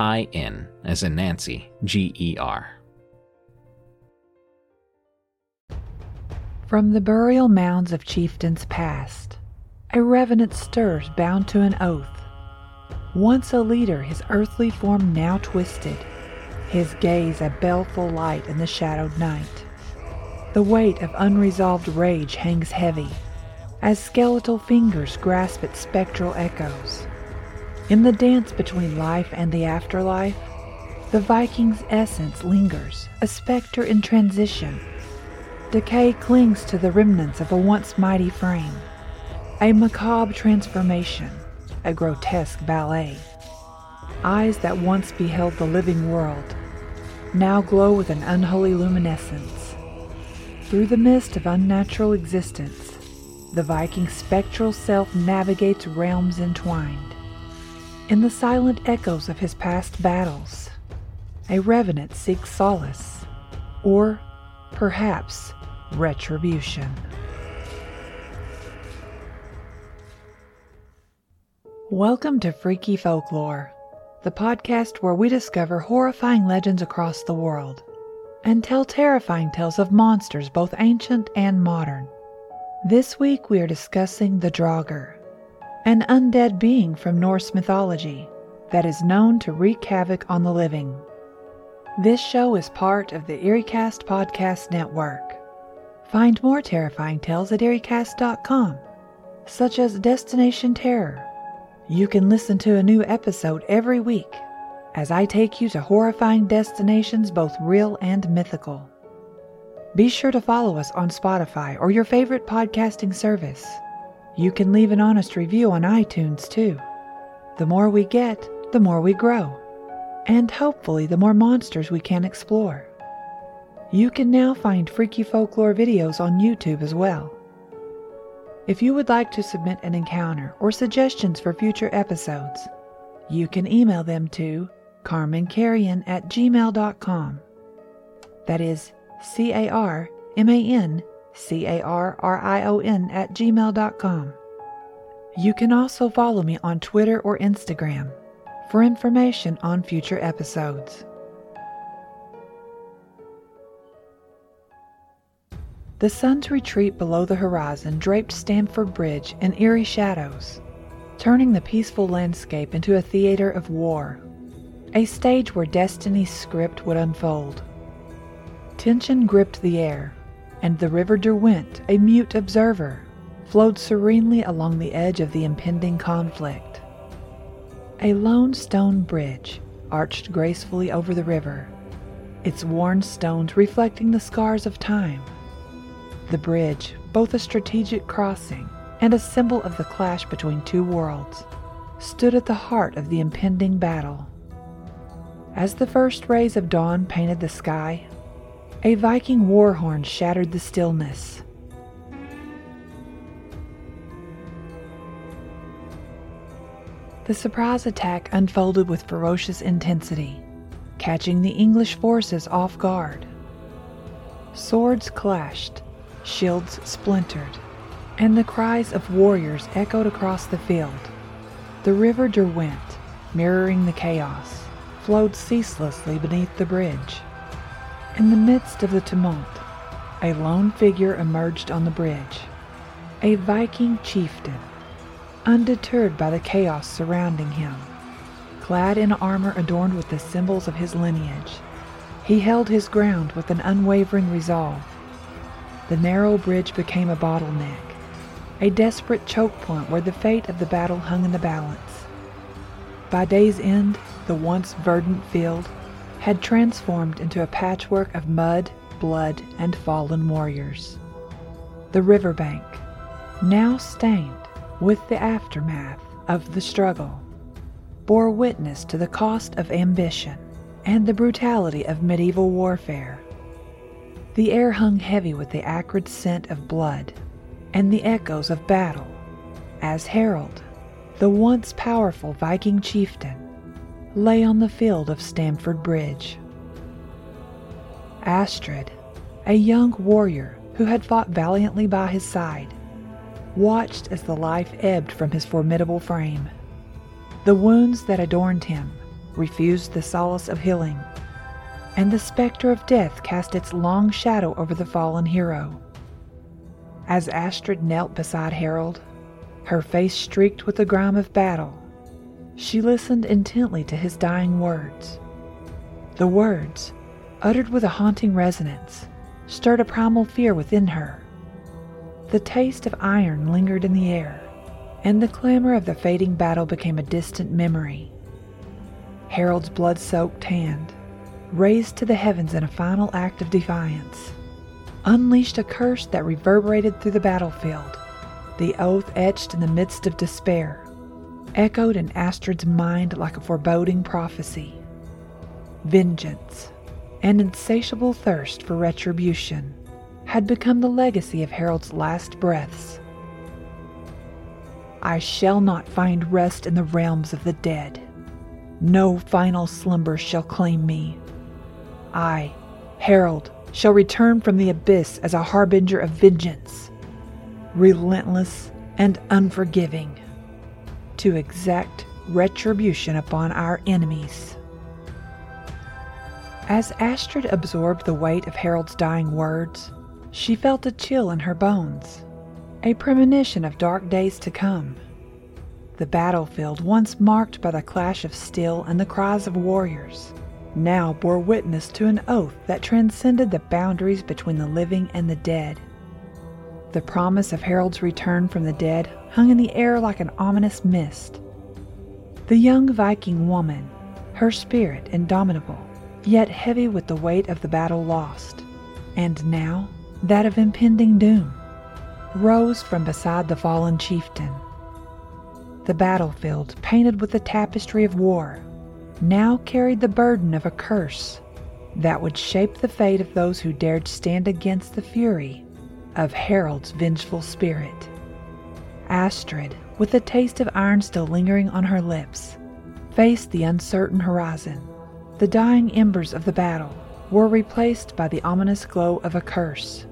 I N, as in Nancy, G E R. From the burial mounds of chieftains past, a revenant stirs bound to an oath. Once a leader, his earthly form now twisted, his gaze a baleful light in the shadowed night. The weight of unresolved rage hangs heavy as skeletal fingers grasp at spectral echoes. In the dance between life and the afterlife, the Viking's essence lingers, a specter in transition. Decay clings to the remnants of a once mighty frame, a macabre transformation, a grotesque ballet. Eyes that once beheld the living world now glow with an unholy luminescence. Through the mist of unnatural existence, the Viking's spectral self navigates realms entwined in the silent echoes of his past battles, a revenant seeks solace, or perhaps retribution. Welcome to Freaky Folklore, the podcast where we discover horrifying legends across the world and tell terrifying tales of monsters both ancient and modern. This week we are discussing the Draugr an undead being from Norse mythology that is known to wreak havoc on the living. This show is part of the EerieCast Podcast Network. Find more terrifying tales at EerieCast.com, such as Destination Terror. You can listen to a new episode every week as I take you to horrifying destinations both real and mythical. Be sure to follow us on Spotify or your favorite podcasting service. You can leave an honest review on iTunes too. The more we get, the more we grow, and hopefully the more monsters we can explore. You can now find Freaky Folklore videos on YouTube as well. If you would like to submit an encounter or suggestions for future episodes, you can email them to carmancarrion at gmail.com. That is C A R M A N C A R R I O N, at gmail.com. You can also follow me on Twitter or Instagram for information on future episodes. The sun's retreat below the horizon draped Stamford Bridge in eerie shadows, turning the peaceful landscape into a theater of war, a stage where destiny's script would unfold. Tension gripped the air, and the river Derwent, a mute observer, flowed serenely along the edge of the impending conflict. A lone stone bridge arched gracefully over the river, its worn stones reflecting the scars of time. the bridge, both a strategic crossing and a symbol of the clash between two worlds, stood at the heart of the impending battle. As the first rays of dawn painted the sky, a Viking war horn shattered the stillness. The surprise attack unfolded with ferocious intensity, catching the English forces off guard. Swords clashed, shields splintered, and the cries of warriors echoed across the field. The river Derwent, mirroring the chaos, flowed ceaselessly beneath the bridge. In the midst of the tumult, a lone figure emerged on the bridge, a Viking chieftain, undeterred by the chaos surrounding him. Clad in armor adorned with the symbols of his lineage, he held his ground with an unwavering resolve. The narrow bridge became a bottleneck, a desperate choke point where the fate of the battle hung in the balance. By day's end, the once verdant field had transformed into a patchwork of mud, blood, and fallen warriors. The riverbank, now stained with the aftermath of the struggle, bore witness to the cost of ambition and the brutality of medieval warfare. The air hung heavy with the acrid scent of blood and the echoes of battle as Harold, the once powerful Viking chieftain, lay on the field of Stamford Bridge. Astrid, a young warrior who had fought valiantly by his side, watched as the life ebbed from his formidable frame. The wounds that adorned him refused the solace of healing, and the specter of death cast its long shadow over the fallen hero. As Astrid knelt beside Harold, her face streaked with the grime of battle, she listened intently to his dying words. The words, uttered with a haunting resonance, stirred a primal fear within her. The taste of iron lingered in the air, and the clamor of the fading battle became a distant memory. Harold's blood soaked hand, raised to the heavens in a final act of defiance, unleashed a curse that reverberated through the battlefield. The oath etched in the midst of despair echoed in Astrid's mind like a foreboding prophecy. Vengeance, an insatiable thirst for retribution, had become the legacy of Harold's last breaths. I shall not find rest in the realms of the dead. No final slumber shall claim me. I, Harold, shall return from the abyss as a harbinger of vengeance, relentless and unforgiving to exact retribution upon our enemies. As Astrid absorbed the weight of Harold's dying words, she felt a chill in her bones, a premonition of dark days to come. The battlefield, once marked by the clash of steel and the cries of warriors, now bore witness to an oath that transcended the boundaries between the living and the dead. The promise of Harold's return from the dead hung in the air like an ominous mist. The young Viking woman, her spirit indomitable, yet heavy with the weight of the battle lost, and now that of impending doom, rose from beside the fallen chieftain. The battlefield, painted with the tapestry of war, now carried the burden of a curse that would shape the fate of those who dared stand against the fury of Harold's vengeful spirit. Astrid, with the taste of iron still lingering on her lips, faced the uncertain horizon. The dying embers of the battle were replaced by the ominous glow of a curse,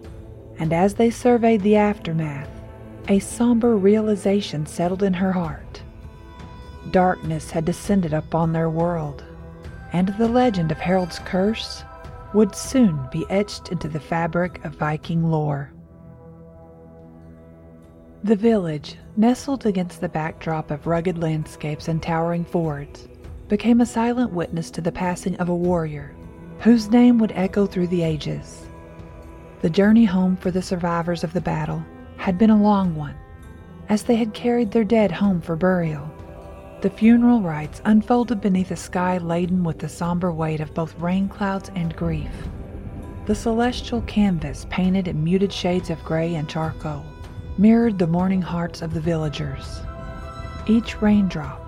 and as they surveyed the aftermath, a somber realization settled in her heart. Darkness had descended upon their world, and the legend of Harold's curse would soon be etched into the fabric of Viking lore. The village, nestled against the backdrop of rugged landscapes and towering fjords, became a silent witness to the passing of a warrior whose name would echo through the ages. The journey home for the survivors of the battle had been a long one, as they had carried their dead home for burial. The funeral rites unfolded beneath a sky laden with the somber weight of both rain clouds and grief. The celestial canvas, painted in muted shades of gray and charcoal, mirrored the mourning hearts of the villagers. Each raindrop,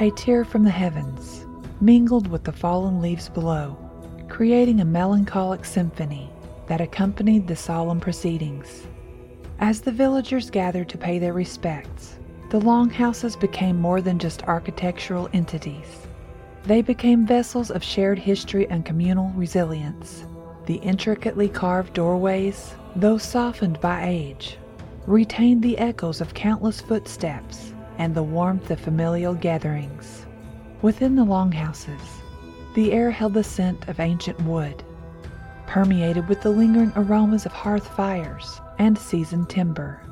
a tear from the heavens, mingled with the fallen leaves below, creating a melancholic symphony that accompanied the solemn proceedings. As the villagers gathered to pay their respects, the longhouses became more than just architectural entities. They became vessels of shared history and communal resilience. The intricately carved doorways, though softened by age, retained the echoes of countless footsteps and the warmth of familial gatherings. Within the longhouses, the air held the scent of ancient wood, permeated with the lingering aromas of hearth fires and seasoned timber.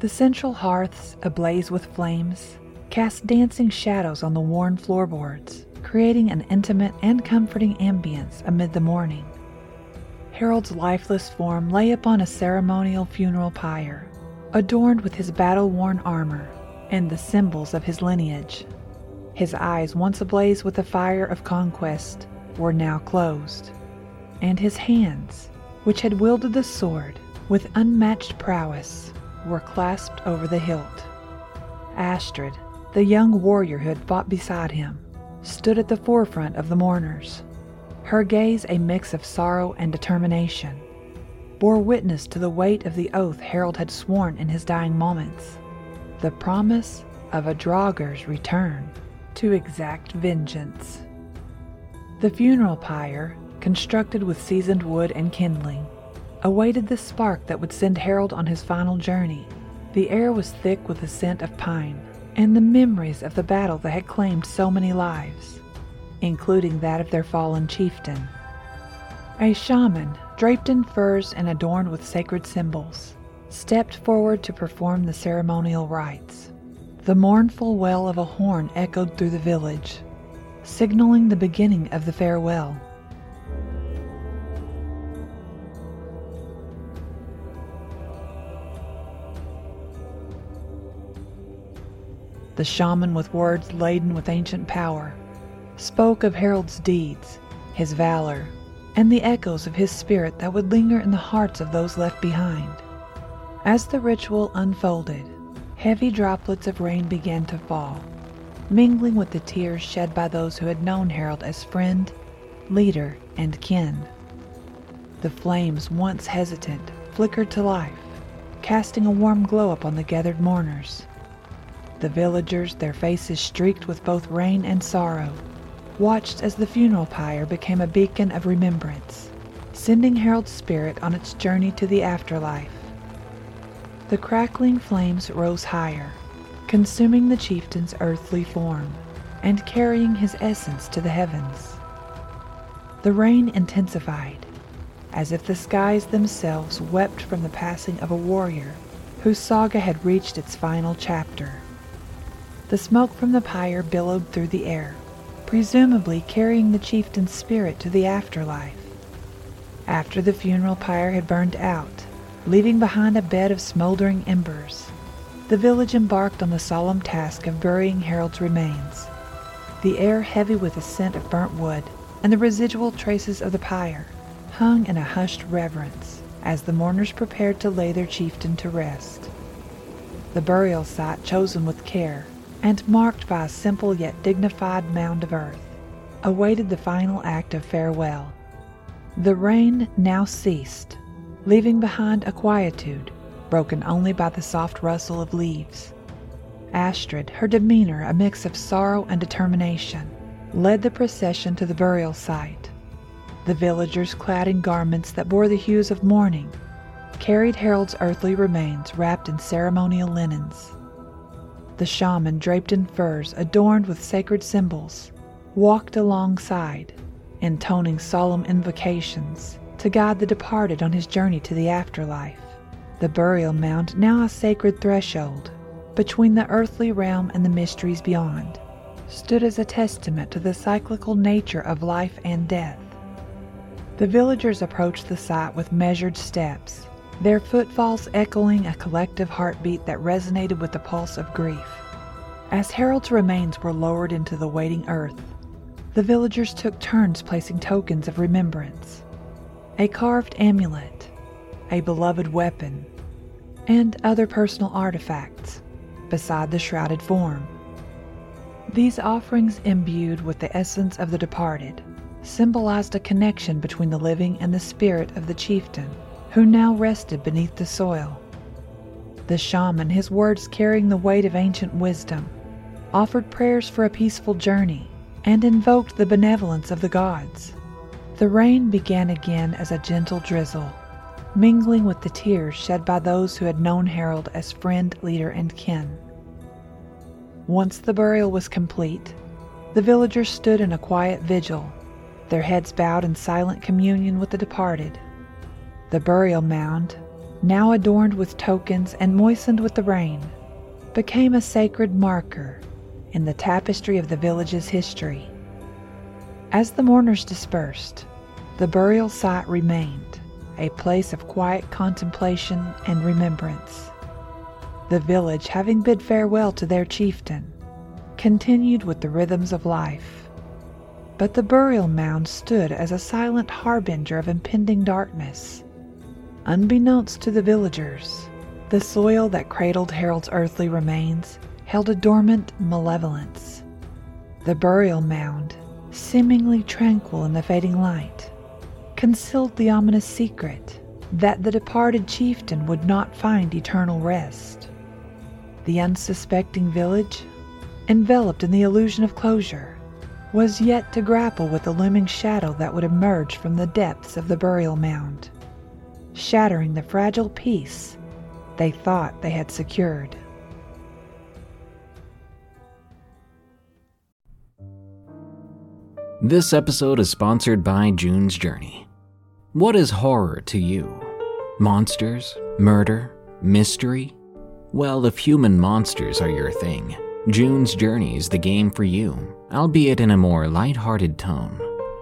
The central hearths, ablaze with flames, cast dancing shadows on the worn floorboards, creating an intimate and comforting ambience amid the mourning. Harold's lifeless form lay upon a ceremonial funeral pyre, adorned with his battle worn armor and the symbols of his lineage. His eyes, once ablaze with the fire of conquest, were now closed, and his hands, which had wielded the sword with unmatched prowess, were clasped over the hilt. Astrid, the young warrior who had fought beside him, stood at the forefront of the mourners. Her gaze, a mix of sorrow and determination, bore witness to the weight of the oath Harold had sworn in his dying moments the promise of a Draugr's return to exact vengeance. The funeral pyre, constructed with seasoned wood and kindling, awaited the spark that would send Harold on his final journey. The air was thick with the scent of pine, and the memories of the battle that had claimed so many lives, including that of their fallen chieftain. A shaman, draped in furs and adorned with sacred symbols, stepped forward to perform the ceremonial rites. The mournful wail of a horn echoed through the village, signaling the beginning of the farewell. The shaman, with words laden with ancient power, spoke of Harold's deeds, his valor, and the echoes of his spirit that would linger in the hearts of those left behind. As the ritual unfolded, heavy droplets of rain began to fall, mingling with the tears shed by those who had known Harold as friend, leader, and kin. The flames, once hesitant, flickered to life, casting a warm glow upon the gathered mourners. The villagers, their faces streaked with both rain and sorrow, watched as the funeral pyre became a beacon of remembrance, sending Harold's spirit on its journey to the afterlife. The crackling flames rose higher, consuming the chieftain's earthly form and carrying his essence to the heavens. The rain intensified, as if the skies themselves wept from the passing of a warrior whose saga had reached its final chapter. The smoke from the pyre billowed through the air, presumably carrying the chieftain's spirit to the afterlife. After the funeral pyre had burned out, leaving behind a bed of smoldering embers, the village embarked on the solemn task of burying Harold's remains. The air heavy with the scent of burnt wood and the residual traces of the pyre hung in a hushed reverence as the mourners prepared to lay their chieftain to rest. The burial site chosen with care and marked by a simple yet dignified mound of earth, awaited the final act of farewell. The rain now ceased, leaving behind a quietude broken only by the soft rustle of leaves. Astrid, her demeanor a mix of sorrow and determination, led the procession to the burial site. The villagers, clad in garments that bore the hues of mourning, carried Harold's earthly remains wrapped in ceremonial linens. The shaman, draped in furs adorned with sacred symbols, walked alongside, intoning solemn invocations to guide the departed on his journey to the afterlife. The burial mound, now a sacred threshold between the earthly realm and the mysteries beyond, stood as a testament to the cyclical nature of life and death. The villagers approached the site with measured steps, their footfalls echoing a collective heartbeat that resonated with the pulse of grief. As Harold's remains were lowered into the waiting earth, the villagers took turns placing tokens of remembrance. a carved amulet, a beloved weapon, and other personal artifacts beside the shrouded form. These offerings, imbued with the essence of the departed, symbolized a connection between the living and the spirit of the chieftain, who now rested beneath the soil. The shaman, his words carrying the weight of ancient wisdom, offered prayers for a peaceful journey and invoked the benevolence of the gods. The rain began again as a gentle drizzle, mingling with the tears shed by those who had known Harold as friend, leader, and kin. Once the burial was complete, the villagers stood in a quiet vigil, their heads bowed in silent communion with the departed. The burial mound, now adorned with tokens and moistened with the rain, became a sacred marker in the tapestry of the village's history. As the mourners dispersed, the burial site remained a place of quiet contemplation and remembrance. The village, having bid farewell to their chieftain, continued with the rhythms of life. But the burial mound stood as a silent harbinger of impending darkness. Unbeknownst to the villagers, the soil that cradled Harold's earthly remains held a dormant malevolence. The burial mound, seemingly tranquil in the fading light, concealed the ominous secret that the departed chieftain would not find eternal rest. The unsuspecting village, enveloped in the illusion of closure, was yet to grapple with the looming shadow that would emerge from the depths of the burial mound, shattering the fragile peace they thought they had secured. This episode is sponsored by June's Journey. What is horror to you? Monsters? Murder? Mystery? Well, if human monsters are your thing, June's Journey is the game for you, albeit in a more light-hearted tone.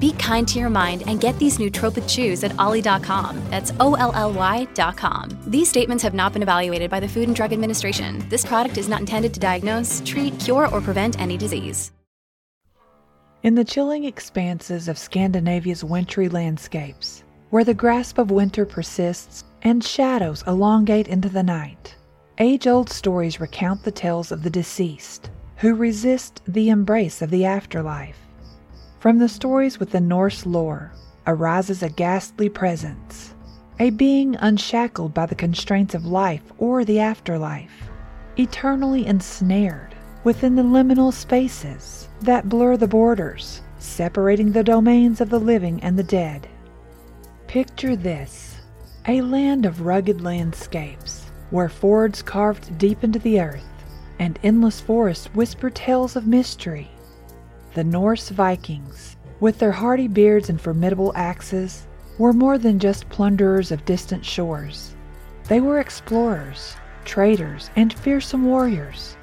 Be kind to your mind and get these nootropic chews at olly.com. That's O L L Y.com. These statements have not been evaluated by the Food and Drug Administration. This product is not intended to diagnose, treat, cure, or prevent any disease. In the chilling expanses of Scandinavia's wintry landscapes, where the grasp of winter persists and shadows elongate into the night, age old stories recount the tales of the deceased who resist the embrace of the afterlife. From the stories with the Norse lore arises a ghastly presence, a being unshackled by the constraints of life or the afterlife, eternally ensnared within the liminal spaces that blur the borders, separating the domains of the living and the dead. Picture this a land of rugged landscapes, where fjords carved deep into the earth and endless forests whisper tales of mystery. The Norse Vikings, with their hardy beards and formidable axes, were more than just plunderers of distant shores. They were explorers, traders, and fearsome warriors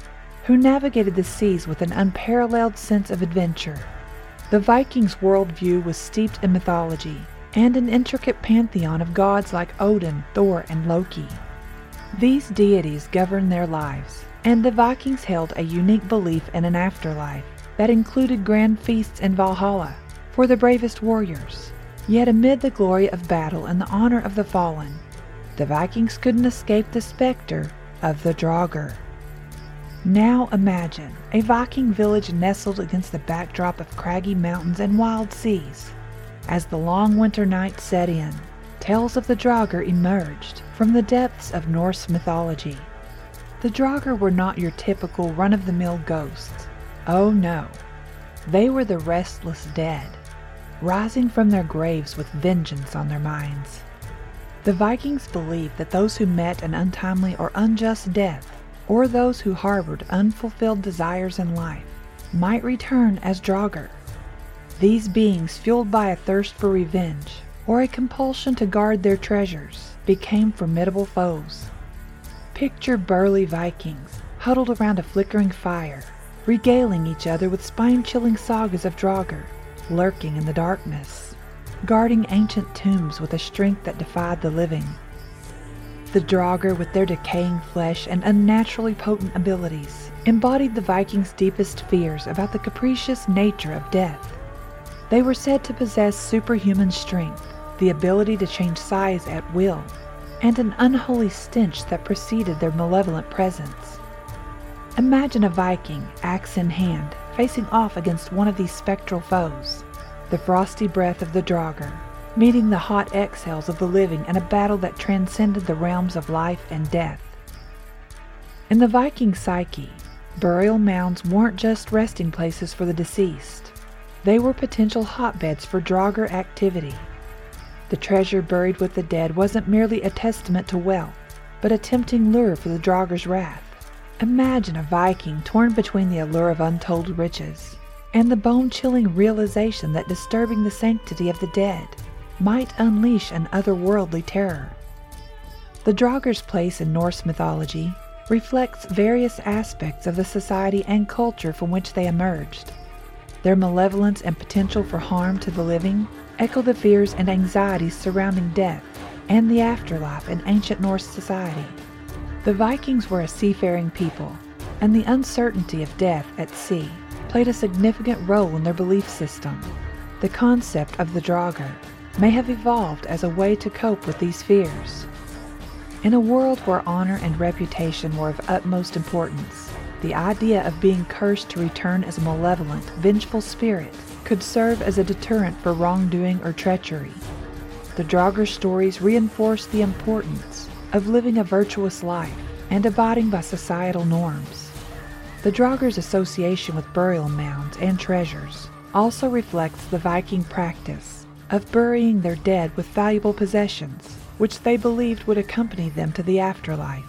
who navigated the seas with an unparalleled sense of adventure. The Vikings' worldview was steeped in mythology and an intricate pantheon of gods like Odin, Thor, and Loki. These deities governed their lives, and the Vikings held a unique belief in an afterlife, that included grand feasts in Valhalla for the bravest warriors. Yet amid the glory of battle and the honor of the fallen, the Vikings couldn't escape the specter of the Draugr. Now imagine a Viking village nestled against the backdrop of craggy mountains and wild seas. As the long winter night set in, tales of the Draugr emerged from the depths of Norse mythology. The Draugr were not your typical run of the mill ghosts. Oh no. They were the restless dead, rising from their graves with vengeance on their minds. The Vikings believed that those who met an untimely or unjust death, or those who harbored unfulfilled desires in life, might return as Draugr. These beings, fueled by a thirst for revenge or a compulsion to guard their treasures, became formidable foes. Picture burly Vikings huddled around a flickering fire, regaling each other with spine chilling sagas of Draugr, lurking in the darkness, guarding ancient tombs with a strength that defied the living. The Draugr, with their decaying flesh and unnaturally potent abilities, embodied the Vikings' deepest fears about the capricious nature of death. They were said to possess superhuman strength, the ability to change size at will, and an unholy stench that preceded their malevolent presence. Imagine a Viking, axe in hand, facing off against one of these spectral foes. The frosty breath of the Draugr, meeting the hot exhales of the living in a battle that transcended the realms of life and death. In the Viking psyche, burial mounds weren't just resting places for the deceased. They were potential hotbeds for Draugr activity. The treasure buried with the dead wasn't merely a testament to wealth, but a tempting lure for the Draugr's wrath. Imagine a Viking torn between the allure of untold riches and the bone chilling realization that disturbing the sanctity of the dead might unleash an otherworldly terror. The Draugr's place in Norse mythology reflects various aspects of the society and culture from which they emerged. Their malevolence and potential for harm to the living echo the fears and anxieties surrounding death and the afterlife in ancient Norse society. The Vikings were a seafaring people, and the uncertainty of death at sea played a significant role in their belief system. The concept of the Draugr may have evolved as a way to cope with these fears. In a world where honor and reputation were of utmost importance, the idea of being cursed to return as a malevolent, vengeful spirit could serve as a deterrent for wrongdoing or treachery. The Draugr stories reinforce the importance of living a virtuous life and abiding by societal norms. The Draugr's association with burial mounds and treasures also reflects the Viking practice of burying their dead with valuable possessions, which they believed would accompany them to the afterlife.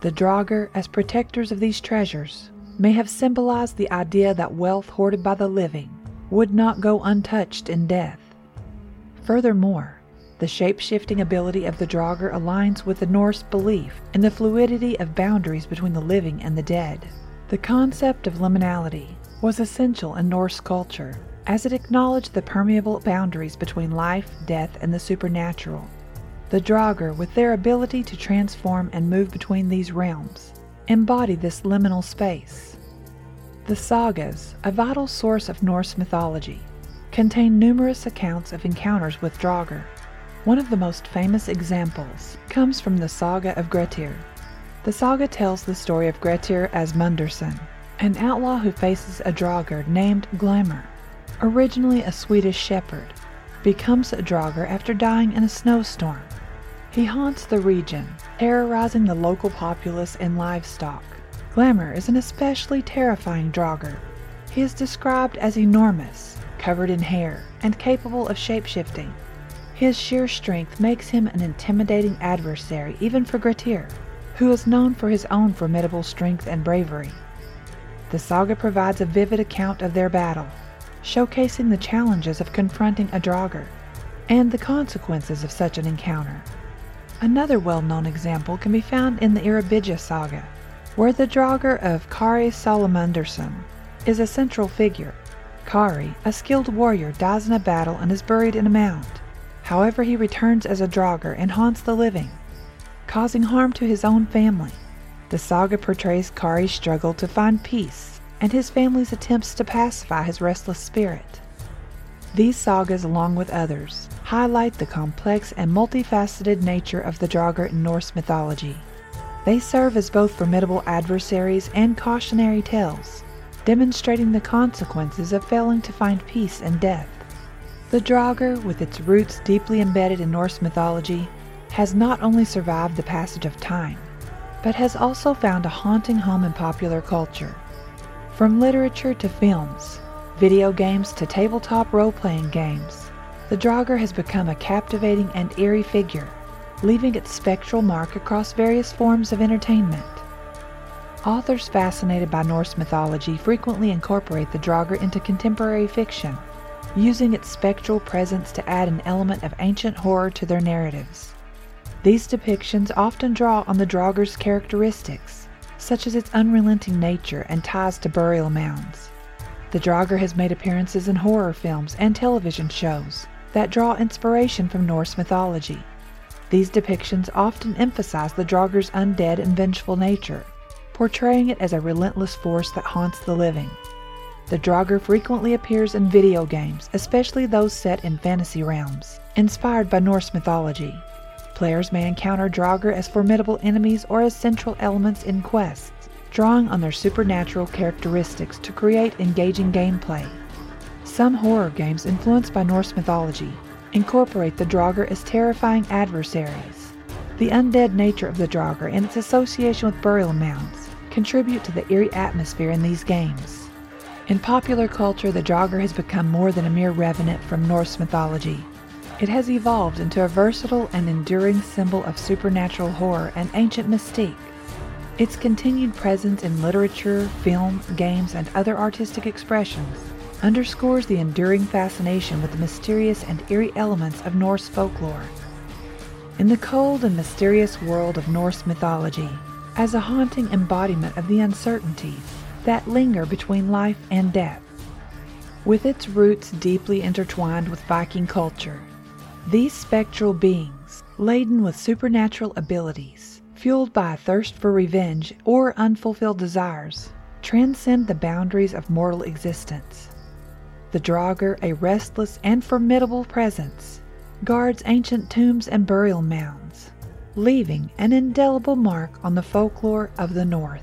The Draugr, as protectors of these treasures, may have symbolized the idea that wealth hoarded by the living would not go untouched in death. Furthermore, the shape shifting ability of the Draugr aligns with the Norse belief in the fluidity of boundaries between the living and the dead. The concept of liminality was essential in Norse culture, as it acknowledged the permeable boundaries between life, death, and the supernatural. The Draugr, with their ability to transform and move between these realms, embody this liminal space. The sagas, a vital source of Norse mythology, contain numerous accounts of encounters with Draugr. One of the most famous examples comes from the Saga of Grettir. The saga tells the story of Grettir Asmundarson, an outlaw who faces a Draugr named Glamur, originally a Swedish shepherd, becomes a Draugr after dying in a snowstorm. He haunts the region, terrorizing the local populace and livestock. Glamur is an especially terrifying Draugr. He is described as enormous, covered in hair, and capable of shapeshifting. His sheer strength makes him an intimidating adversary even for Grettir, who is known for his own formidable strength and bravery. The saga provides a vivid account of their battle, showcasing the challenges of confronting a Draugr and the consequences of such an encounter. Another well known example can be found in the Eyrbyggja saga, where the Draugr of Kari Salamundarson is a central figure. Kari, a skilled warrior, dies in a battle and is buried in a mound. However, he returns as a Draugr and haunts the living, causing harm to his own family. The saga portrays Kari's struggle to find peace and his family's attempts to pacify his restless spirit. These sagas, along with others, highlight the complex and multifaceted nature of the Draugr in Norse mythology. They serve as both formidable adversaries and cautionary tales, demonstrating the consequences of failing to find peace and death. The Draugr, with its roots deeply embedded in Norse mythology, has not only survived the passage of time, but has also found a haunting home in popular culture. From literature to films, video games to tabletop role playing games, the Draugr has become a captivating and eerie figure, leaving its spectral mark across various forms of entertainment. Authors fascinated by Norse mythology frequently incorporate the Draugr into contemporary fiction, using its spectral presence to add an element of ancient horror to their narratives. These depictions often draw on the Draugr's characteristics, such as its unrelenting nature and ties to burial mounds. The Draugr has made appearances in horror films and television shows that draw inspiration from Norse mythology. These depictions often emphasize the Draugr's undead and vengeful nature, portraying it as a relentless force that haunts the living. The Draugr frequently appears in video games, especially those set in fantasy realms, inspired by Norse mythology. Players may encounter Draugr as formidable enemies or as central elements in quests, drawing on their supernatural characteristics to create engaging gameplay. Some horror games influenced by Norse mythology incorporate the Draugr as terrifying adversaries. The undead nature of the Draugr and its association with burial mounds contribute to the eerie atmosphere in these games. In popular culture, the Draugr has become more than a mere revenant from Norse mythology. It has evolved into a versatile and enduring symbol of supernatural horror and ancient mystique. Its continued presence in literature, film, games, and other artistic expressions underscores the enduring fascination with the mysterious and eerie elements of Norse folklore. In the cold and mysterious world of Norse mythology, as a haunting embodiment of the uncertainties that linger between life and death. With its roots deeply intertwined with Viking culture, these spectral beings, laden with supernatural abilities, fueled by a thirst for revenge or unfulfilled desires, transcend the boundaries of mortal existence. The Draugr, a restless and formidable presence, guards ancient tombs and burial mounds, leaving an indelible mark on the folklore of the North.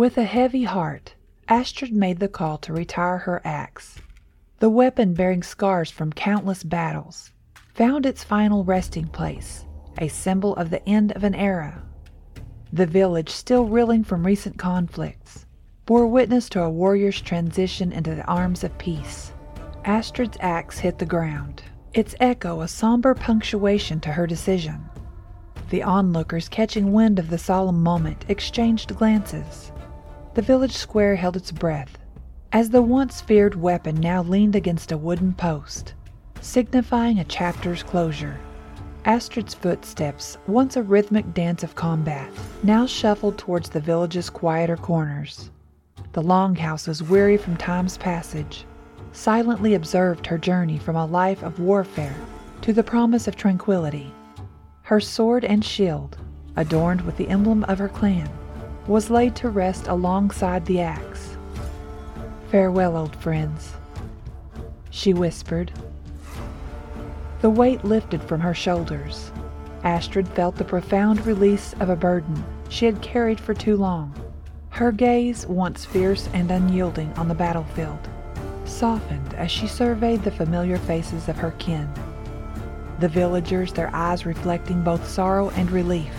With a heavy heart, Astrid made the call to retire her axe. The weapon bearing scars from countless battles found its final resting place, a symbol of the end of an era. The village, still reeling from recent conflicts, bore witness to a warrior's transition into the arms of peace. Astrid's axe hit the ground, its echo a somber punctuation to her decision. The onlookers, catching wind of the solemn moment, exchanged glances. The village square held its breath as the once feared weapon now leaned against a wooden post, signifying a chapter's closure. Astrid's footsteps, once a rhythmic dance of combat, now shuffled towards the village's quieter corners. The longhouses, weary from time's passage, silently observed her journey from a life of warfare to the promise of tranquility. Her sword and shield, adorned with the emblem of her clan, was laid to rest alongside the axe. Farewell, old friends, she whispered. The weight lifted from her shoulders. Astrid felt the profound release of a burden she had carried for too long. Her gaze, once fierce and unyielding on the battlefield, softened as she surveyed the familiar faces of her kin. The villagers, their eyes reflecting both sorrow and relief,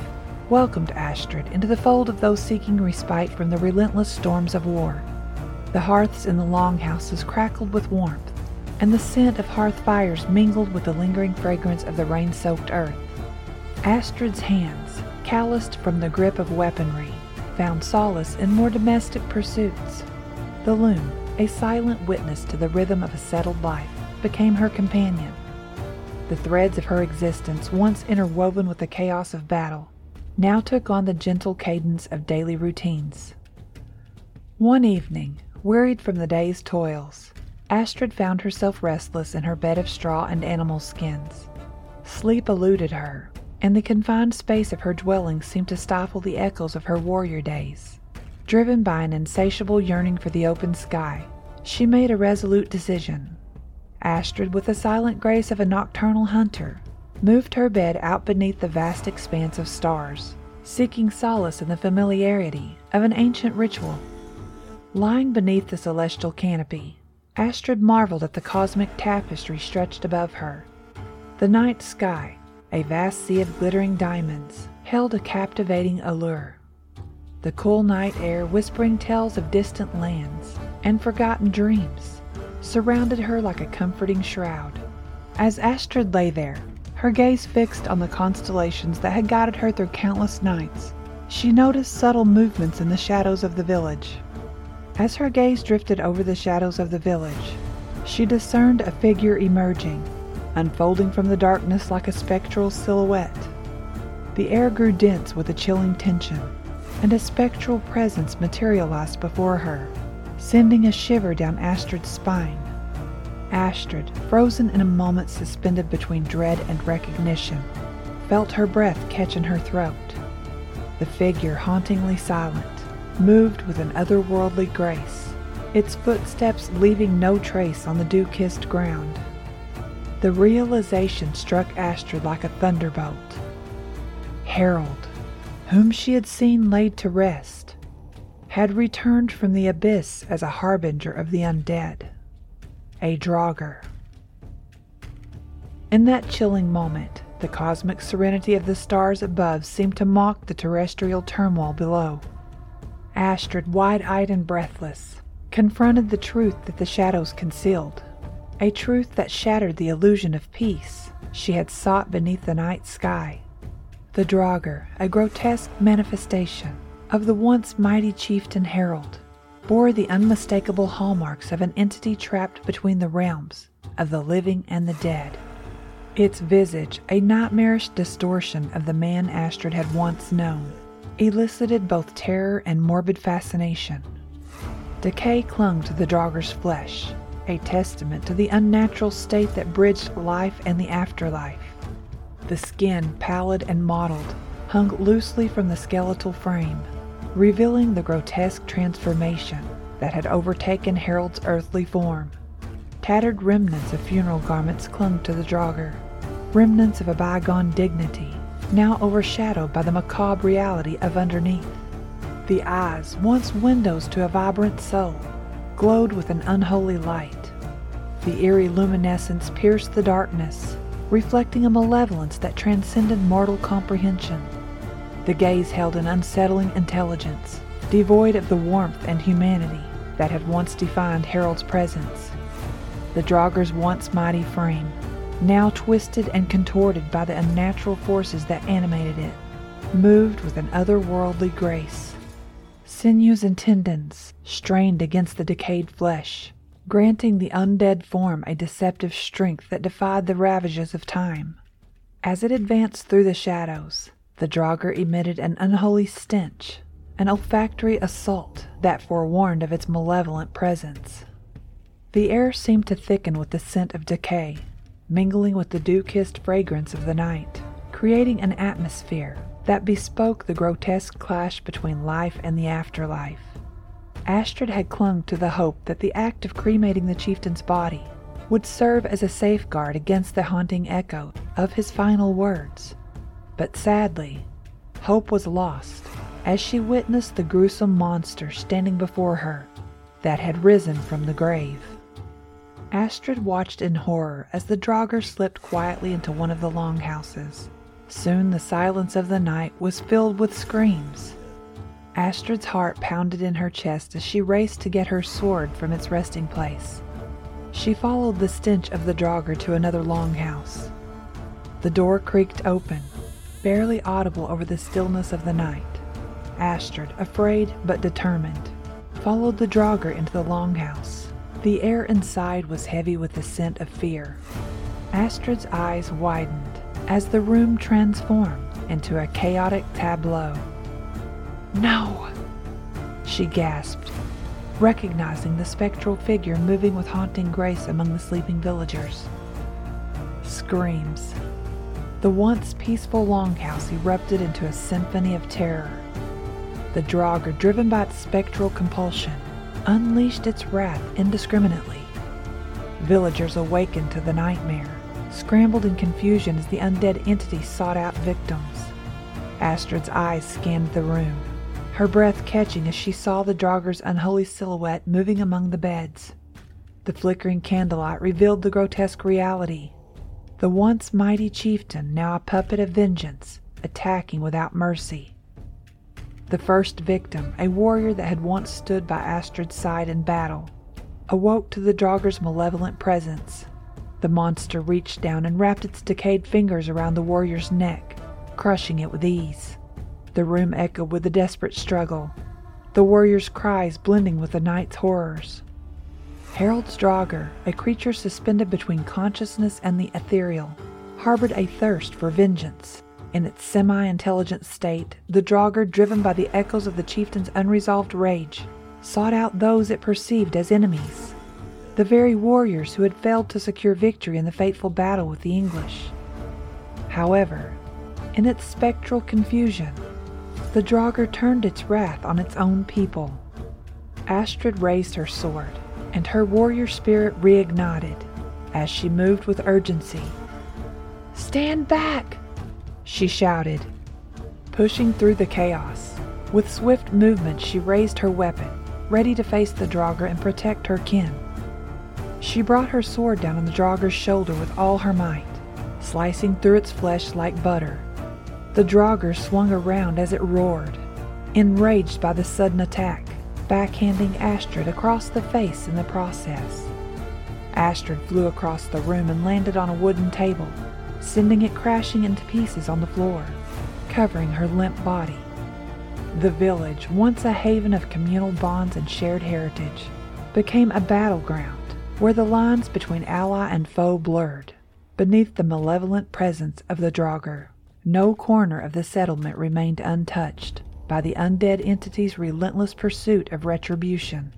welcomed Astrid into the fold of those seeking respite from the relentless storms of war. The hearths in the longhouses crackled with warmth, and the scent of hearth fires mingled with the lingering fragrance of the rain soaked earth. Astrid's hands, calloused from the grip of weaponry, found solace in more domestic pursuits. The loom, a silent witness to the rhythm of a settled life, became her companion. The threads of her existence, once interwoven with the chaos of battle, now took on the gentle cadence of daily routines. One evening, wearied from the day's toils, Astrid found herself restless in her bed of straw and animal skins. Sleep eluded her, and the confined space of her dwelling seemed to stifle the echoes of her warrior days. Driven by an insatiable yearning for the open sky, she made a resolute decision. Astrid, with the silent grace of a nocturnal hunter, moved her bed out beneath the vast expanse of stars, seeking solace in the familiarity of an ancient ritual. Lying beneath the celestial canopy, Astrid marveled at the cosmic tapestry stretched above her. The night sky, a vast sea of glittering diamonds, held a captivating allure. The cool night air whispering tales of distant lands and forgotten dreams surrounded her like a comforting shroud. As Astrid lay there, her gaze fixed on the constellations that had guided her through countless nights, she noticed subtle movements in the shadows of the village. As her gaze drifted over the shadows of the village, she discerned a figure emerging, unfolding from the darkness like a spectral silhouette. The air grew dense with a chilling tension, and a spectral presence materialized before her, sending a shiver down Astrid's spine. Astrid, frozen in a moment suspended between dread and recognition, felt her breath catch in her throat. The figure, hauntingly silent, moved with an otherworldly grace, its footsteps leaving no trace on the dew kissed ground. The realization struck Astrid like a thunderbolt. Harold, whom she had seen laid to rest, had returned from the abyss as a harbinger of the undead. A Draugr. In that chilling moment, the cosmic serenity of the stars above seemed to mock the terrestrial turmoil below. Astrid, wide eyed and breathless, confronted the truth that the shadows concealed, a truth that shattered the illusion of peace she had sought beneath the night sky. The Draugr, a grotesque manifestation of the once mighty chieftain Harold, bore the unmistakable hallmarks of an entity trapped between the realms of the living and the dead. Its visage, a nightmarish distortion of the man Astrid had once known, elicited both terror and morbid fascination. Decay clung to the Draugr's flesh, a testament to the unnatural state that bridged life and the afterlife. The skin, pallid and mottled, hung loosely from the skeletal frame, revealing the grotesque transformation that had overtaken Harold's earthly form. Tattered remnants of funeral garments clung to the Draugr, remnants of a bygone dignity, now overshadowed by the macabre reality of underneath. The eyes, once windows to a vibrant soul, glowed with an unholy light. The eerie luminescence pierced the darkness, reflecting a malevolence that transcended mortal comprehension. The gaze held an unsettling intelligence, devoid of the warmth and humanity that had once defined Harold's presence. The Draugr's once mighty frame, now twisted and contorted by the unnatural forces that animated it, moved with an otherworldly grace. Sinews and tendons strained against the decayed flesh, granting the undead form a deceptive strength that defied the ravages of time. As it advanced through the shadows, the Draugr emitted an unholy stench, an olfactory assault that forewarned of its malevolent presence. The air seemed to thicken with the scent of decay, mingling with the dew kissed fragrance of the night, creating an atmosphere that bespoke the grotesque clash between life and the afterlife. Astrid had clung to the hope that the act of cremating the chieftain's body would serve as a safeguard against the haunting echo of his final words. But sadly, hope was lost as she witnessed the gruesome monster standing before her that had risen from the grave. Astrid watched in horror as the Draugr slipped quietly into one of the longhouses. Soon the silence of the night was filled with screams. Astrid's heart pounded in her chest as she raced to get her sword from its resting place. She followed the stench of the Draugr to another longhouse. The door creaked open, barely audible over the stillness of the night. Astrid, afraid but determined, followed the Draugr into the longhouse. The air inside was heavy with the scent of fear. Astrid's eyes widened as the room transformed into a chaotic tableau. No! She gasped, recognizing the spectral figure moving with haunting grace among the sleeping villagers. Screams. The once peaceful longhouse erupted into a symphony of terror. The Draugr, driven by its spectral compulsion, unleashed its wrath indiscriminately. Villagers awakened to the nightmare, scrambled in confusion as the undead entity sought out victims. Astrid's eyes scanned the room, her breath catching as she saw the Draugr's unholy silhouette moving among the beds. The flickering candlelight revealed the grotesque reality. The once mighty chieftain, now a puppet of vengeance, attacking without mercy. The first victim, a warrior that had once stood by Astrid's side in battle, awoke to the Draugr's malevolent presence. The monster reached down and wrapped its decayed fingers around the warrior's neck, crushing it with ease. The room echoed with the desperate struggle, the warrior's cries blending with the night's horrors. Harold's Draugr, a creature suspended between consciousness and the ethereal, harbored a thirst for vengeance. In its semi intelligent state, the Draugr, driven by the echoes of the chieftain's unresolved rage, sought out those it perceived as enemies, the very warriors who had failed to secure victory in the fateful battle with the English. However, in its spectral confusion, the Draugr turned its wrath on its own people. Astrid raised her sword, and her warrior spirit reignited as she moved with urgency. Stand back! she shouted, pushing through the chaos. With swift movement, she raised her weapon, ready to face the Draugr and protect her kin. She brought her sword down on the Draugr's shoulder with all her might, slicing through its flesh like butter. The Draugr swung around as it roared, enraged by the sudden attack, backhanding Astrid across the face in the process. Astrid flew across the room and landed on a wooden table, sending it crashing into pieces on the floor, covering her limp body. The village, once a haven of communal bonds and shared heritage, became a battleground where the lines between ally and foe blurred. Beneath the malevolent presence of the Draugr, no corner of the settlement remained untouched by the undead entity's relentless pursuit of retribution.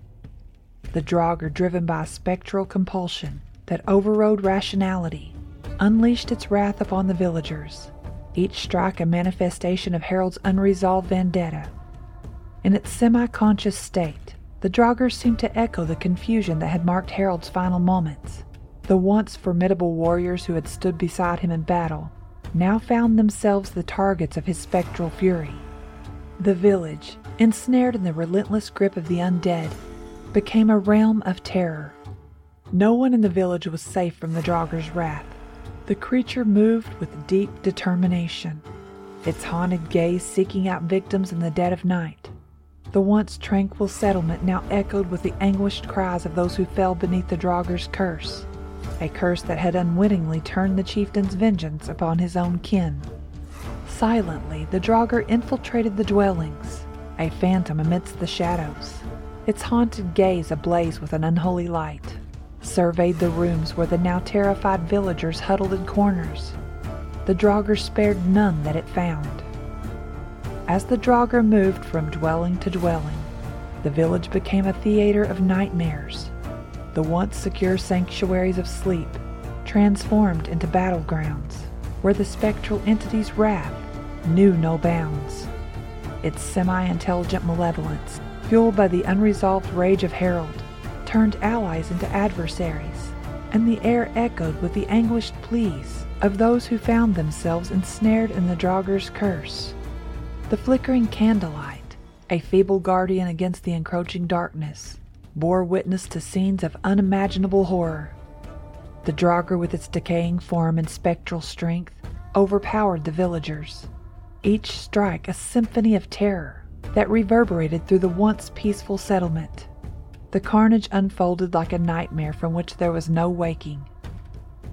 The Draugr, driven by a spectral compulsion that overrode rationality, unleashed its wrath upon the villagers, each strike a manifestation of Harold's unresolved vendetta. In its semi conscious state, the Draugr seemed to echo the confusion that had marked Harold's final moments. The once formidable warriors who had stood beside him in battle now found themselves the targets of his spectral fury. The village, ensnared in the relentless grip of the undead, became a realm of terror. No one in the village was safe from the Draugr's wrath. The creature moved with deep determination, its haunted gaze seeking out victims in the dead of night. The once tranquil settlement now echoed with the anguished cries of those who fell beneath the Draugr's curse a curse that had unwittingly turned the chieftain's vengeance upon his own kin. Silently, the Draugr infiltrated the dwellings, a phantom amidst the shadows, its haunted gaze ablaze with an unholy light, surveyed the rooms where the now terrified villagers huddled in corners. The Draugr spared none that it found. As the Draugr moved from dwelling to dwelling, the village became a theater of nightmares the once secure sanctuaries of sleep transformed into battlegrounds where the spectral entity's wrath knew no bounds. Its semi intelligent malevolence, fueled by the unresolved rage of Harold, turned allies into adversaries, and the air echoed with the anguished pleas of those who found themselves ensnared in the Draugr's curse. The flickering candlelight, a feeble guardian against the encroaching darkness, bore witness to scenes of unimaginable horror. The Draugr, with its decaying form and spectral strength, overpowered the villagers, each strike a symphony of terror that reverberated through the once peaceful settlement. The carnage unfolded like a nightmare from which there was no waking.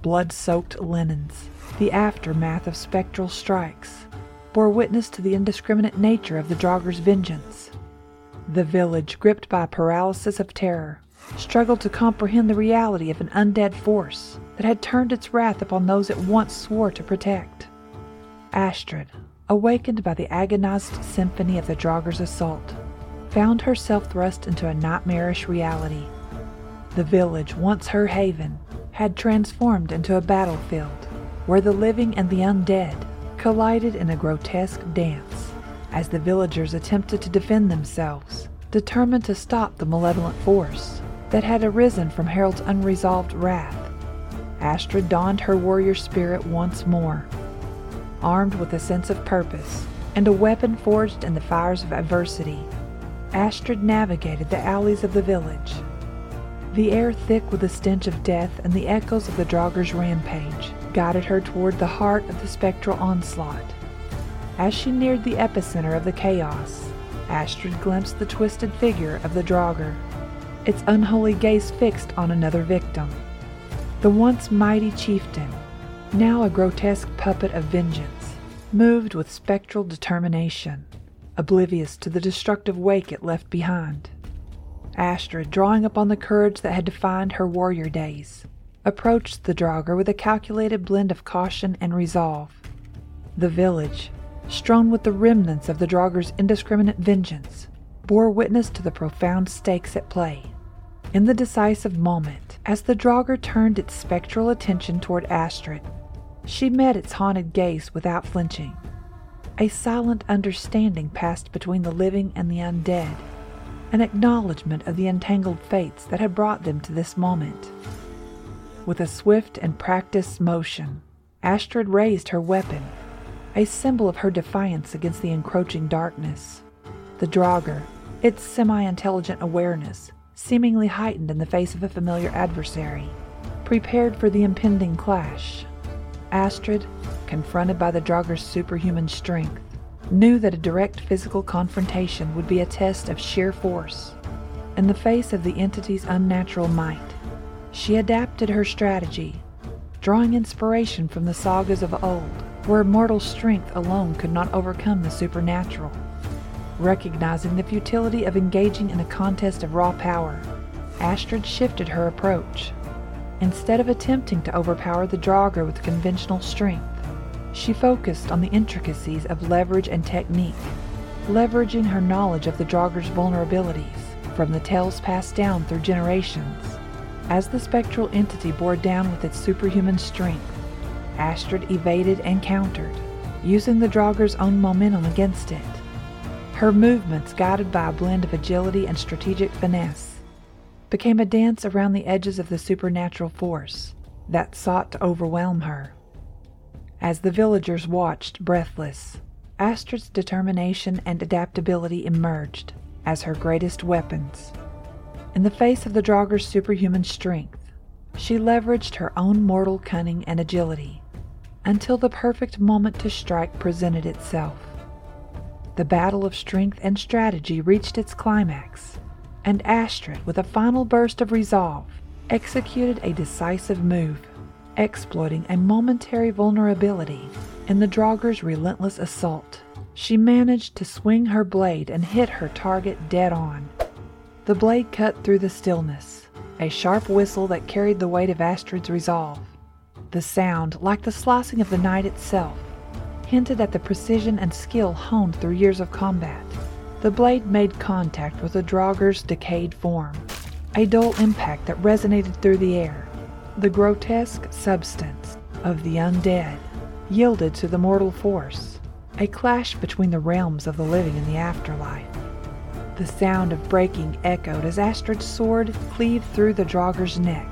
Blood soaked linens, the aftermath of spectral strikes, bore witness to the indiscriminate nature of the Draugrs' vengeance. The village, gripped by paralysis of terror, struggled to comprehend the reality of an undead force that had turned its wrath upon those it once swore to protect. Astrid, awakened by the agonized symphony of the Draugrs' assault, found herself thrust into a nightmarish reality. The village, once her haven, had transformed into a battlefield where the living and the undead collided in a grotesque dance as the villagers attempted to defend themselves, determined to stop the malevolent force that had arisen from Harold's unresolved wrath. Astrid donned her warrior spirit once more. Armed with a sense of purpose and a weapon forged in the fires of adversity, Astrid navigated the alleys of the village. The air thick with the stench of death and the echoes of the Draugrs' rampage guided her toward the heart of the spectral onslaught. As she neared the epicenter of the chaos, Astrid glimpsed the twisted figure of the Draugr, its unholy gaze fixed on another victim. The once mighty chieftain, now a grotesque puppet of vengeance, moved with spectral determination oblivious to the destructive wake it left behind. Astrid, drawing upon the courage that had defined her warrior days, approached the Draugr with a calculated blend of caution and resolve. The village, strewn with the remnants of the Draugrs' indiscriminate vengeance, bore witness to the profound stakes at play. In the decisive moment, as the Draugr turned its spectral attention toward Astrid, she met its haunted gaze without flinching. A silent understanding passed between the living and the undead, an acknowledgement of the entangled fates that had brought them to this moment. With a swift and practiced motion, Astrid raised her weapon, a symbol of her defiance against the encroaching darkness. The Draugr, its semi intelligent awareness, seemingly heightened in the face of a familiar adversary, prepared for the impending clash. Astrid, confronted by the Draugr's superhuman strength, knew that a direct physical confrontation would be a test of sheer force. In the face of the entity's unnatural might, she adapted her strategy, drawing inspiration from the sagas of old, where mortal strength alone could not overcome the supernatural. Recognizing the futility of engaging in a contest of raw power, Astrid shifted her approach. Instead of attempting to overpower the Draugr with conventional strength, she focused on the intricacies of leverage and technique, leveraging her knowledge of the Draugr's vulnerabilities from the tales passed down through generations. As the spectral entity bore down with its superhuman strength, Astrid evaded and countered, using the Draugr's own momentum against it. Her movements, guided by a blend of agility and strategic finesse, became a dance around the edges of the supernatural force that sought to overwhelm her. As the villagers watched, breathless, Astrid's determination and adaptability emerged as her greatest weapons. In the face of the Draugr's superhuman strength, she leveraged her own mortal cunning and agility until the perfect moment to strike presented itself. The battle of strength and strategy reached its climax, and Astrid, with a final burst of resolve, executed a decisive move exploiting a momentary vulnerability in the Draugr's relentless assault. She managed to swing her blade and hit her target dead on. The blade cut through the stillness, a sharp whistle that carried the weight of Astrid's resolve. The sound, like the slicing of the night itself, hinted at the precision and skill honed through years of combat. The blade made contact with the Draugr's decayed form, a dull impact that resonated through the air, the grotesque substance of the undead yielded to the mortal force, a clash between the realms of the living and the afterlife. The sound of breaking echoed as Astrid's sword cleaved through the Draugr's neck.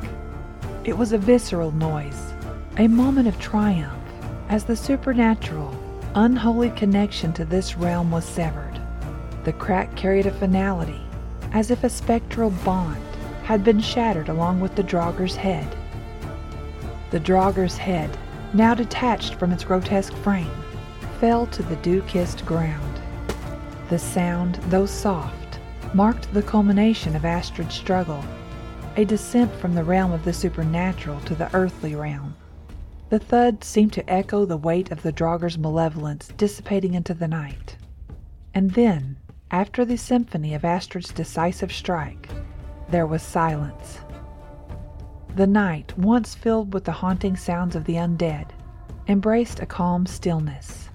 It was a visceral noise, a moment of triumph, as the supernatural, unholy connection to this realm was severed. The crack carried a finality, as if a spectral bond had been shattered along with the Draugr's head. The Draugr's head, now detached from its grotesque frame, fell to the dew kissed ground. The sound, though soft, marked the culmination of Astrid's struggle, a descent from the realm of the supernatural to the earthly realm. The thud seemed to echo the weight of the Draugr's malevolence dissipating into the night. And then, after the symphony of Astrid's decisive strike, there was silence. The night, once filled with the haunting sounds of the undead, embraced a calm stillness.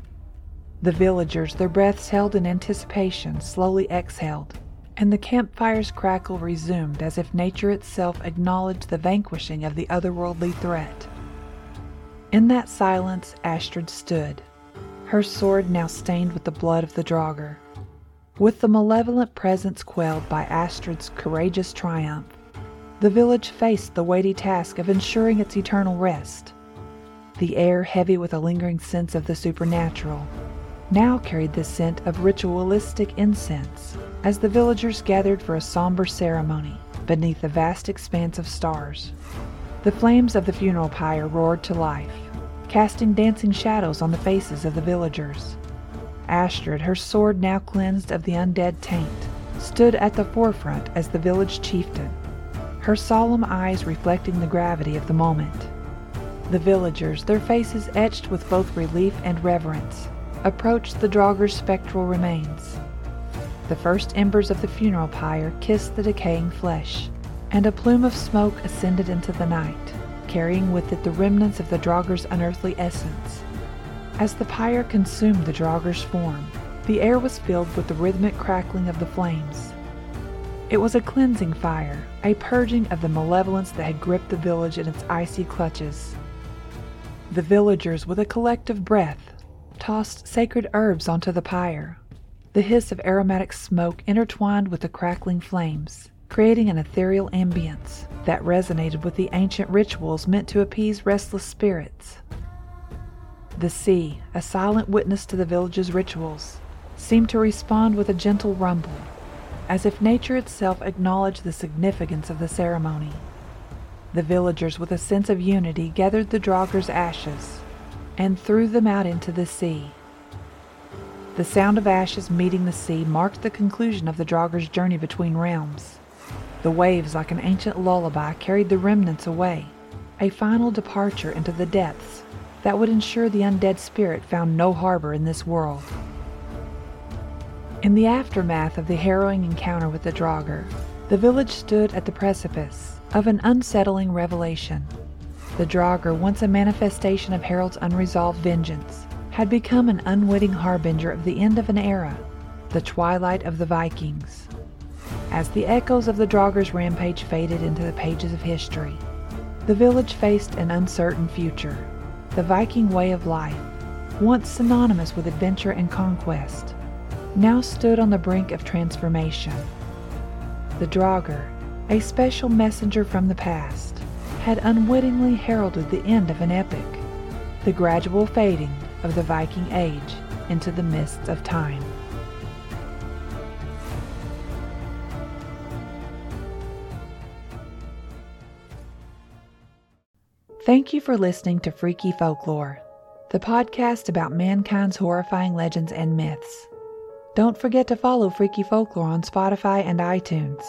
The villagers, their breaths held in anticipation, slowly exhaled, and the campfire's crackle resumed as if nature itself acknowledged the vanquishing of the otherworldly threat. In that silence, Astrid stood, her sword now stained with the blood of the Draugr. With the malevolent presence quelled by Astrid's courageous triumph, the village faced the weighty task of ensuring its eternal rest. The air, heavy with a lingering sense of the supernatural, now carried the scent of ritualistic incense as the villagers gathered for a somber ceremony beneath a vast expanse of stars. The flames of the funeral pyre roared to life, casting dancing shadows on the faces of the villagers. Astrid, her sword now cleansed of the undead taint, stood at the forefront as the village chieftain, her solemn eyes reflecting the gravity of the moment. The villagers, their faces etched with both relief and reverence, approached the Draugr's spectral remains. The first embers of the funeral pyre kissed the decaying flesh, and a plume of smoke ascended into the night, carrying with it the remnants of the Draugr's unearthly essence. As the pyre consumed the Draugr's form, the air was filled with the rhythmic crackling of the flames. It was a cleansing fire, a purging of the malevolence that had gripped the village in its icy clutches. The villagers, with a collective breath, tossed sacred herbs onto the pyre. The hiss of aromatic smoke intertwined with the crackling flames, creating an ethereal ambience that resonated with the ancient rituals meant to appease restless spirits. The sea, a silent witness to the village's rituals, seemed to respond with a gentle rumble, as if nature itself acknowledged the significance of the ceremony. The villagers, with a sense of unity, gathered the Draugr's ashes and threw them out into the sea. The sound of ashes meeting the sea marked the conclusion of the Draugr's journey between realms. The waves, like an ancient lullaby, carried the remnants away, a final departure into the depths that would ensure the undead spirit found no harbor in this world. In the aftermath of the harrowing encounter with the Draugr, the village stood at the precipice of an unsettling revelation. The Draugr, once a manifestation of Harold's unresolved vengeance, had become an unwitting harbinger of the end of an era, the twilight of the Vikings. As the echoes of the Draugr's rampage faded into the pages of history, the village faced an uncertain future the Viking way of life, once synonymous with adventure and conquest, now stood on the brink of transformation. The Draugr, a special messenger from the past, had unwittingly heralded the end of an epic, the gradual fading of the Viking age into the mists of time. Thank you for listening to Freaky Folklore, the podcast about mankind's horrifying legends and myths. Don't forget to follow Freaky Folklore on Spotify and iTunes.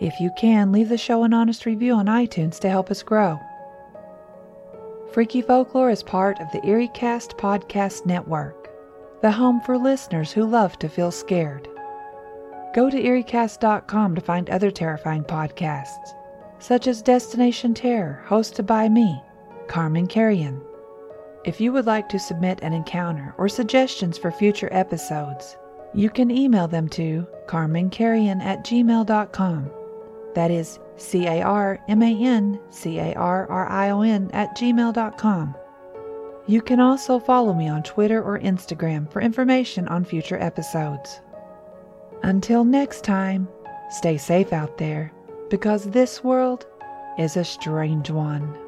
If you can, leave the show an honest review on iTunes to help us grow. Freaky Folklore is part of the EerieCast Podcast Network, the home for listeners who love to feel scared. Go to EerieCast.com to find other terrifying podcasts, such as Destination Terror, hosted by me, Carman Carrion. If you would like to submit an encounter or suggestions for future episodes, you can email them to carmancarrion at gmail.com. That is C A R M A N C A R R I O N at gmail.com. You can also follow me on Twitter or Instagram for information on future episodes. Until next time, stay safe out there because this world is a strange one.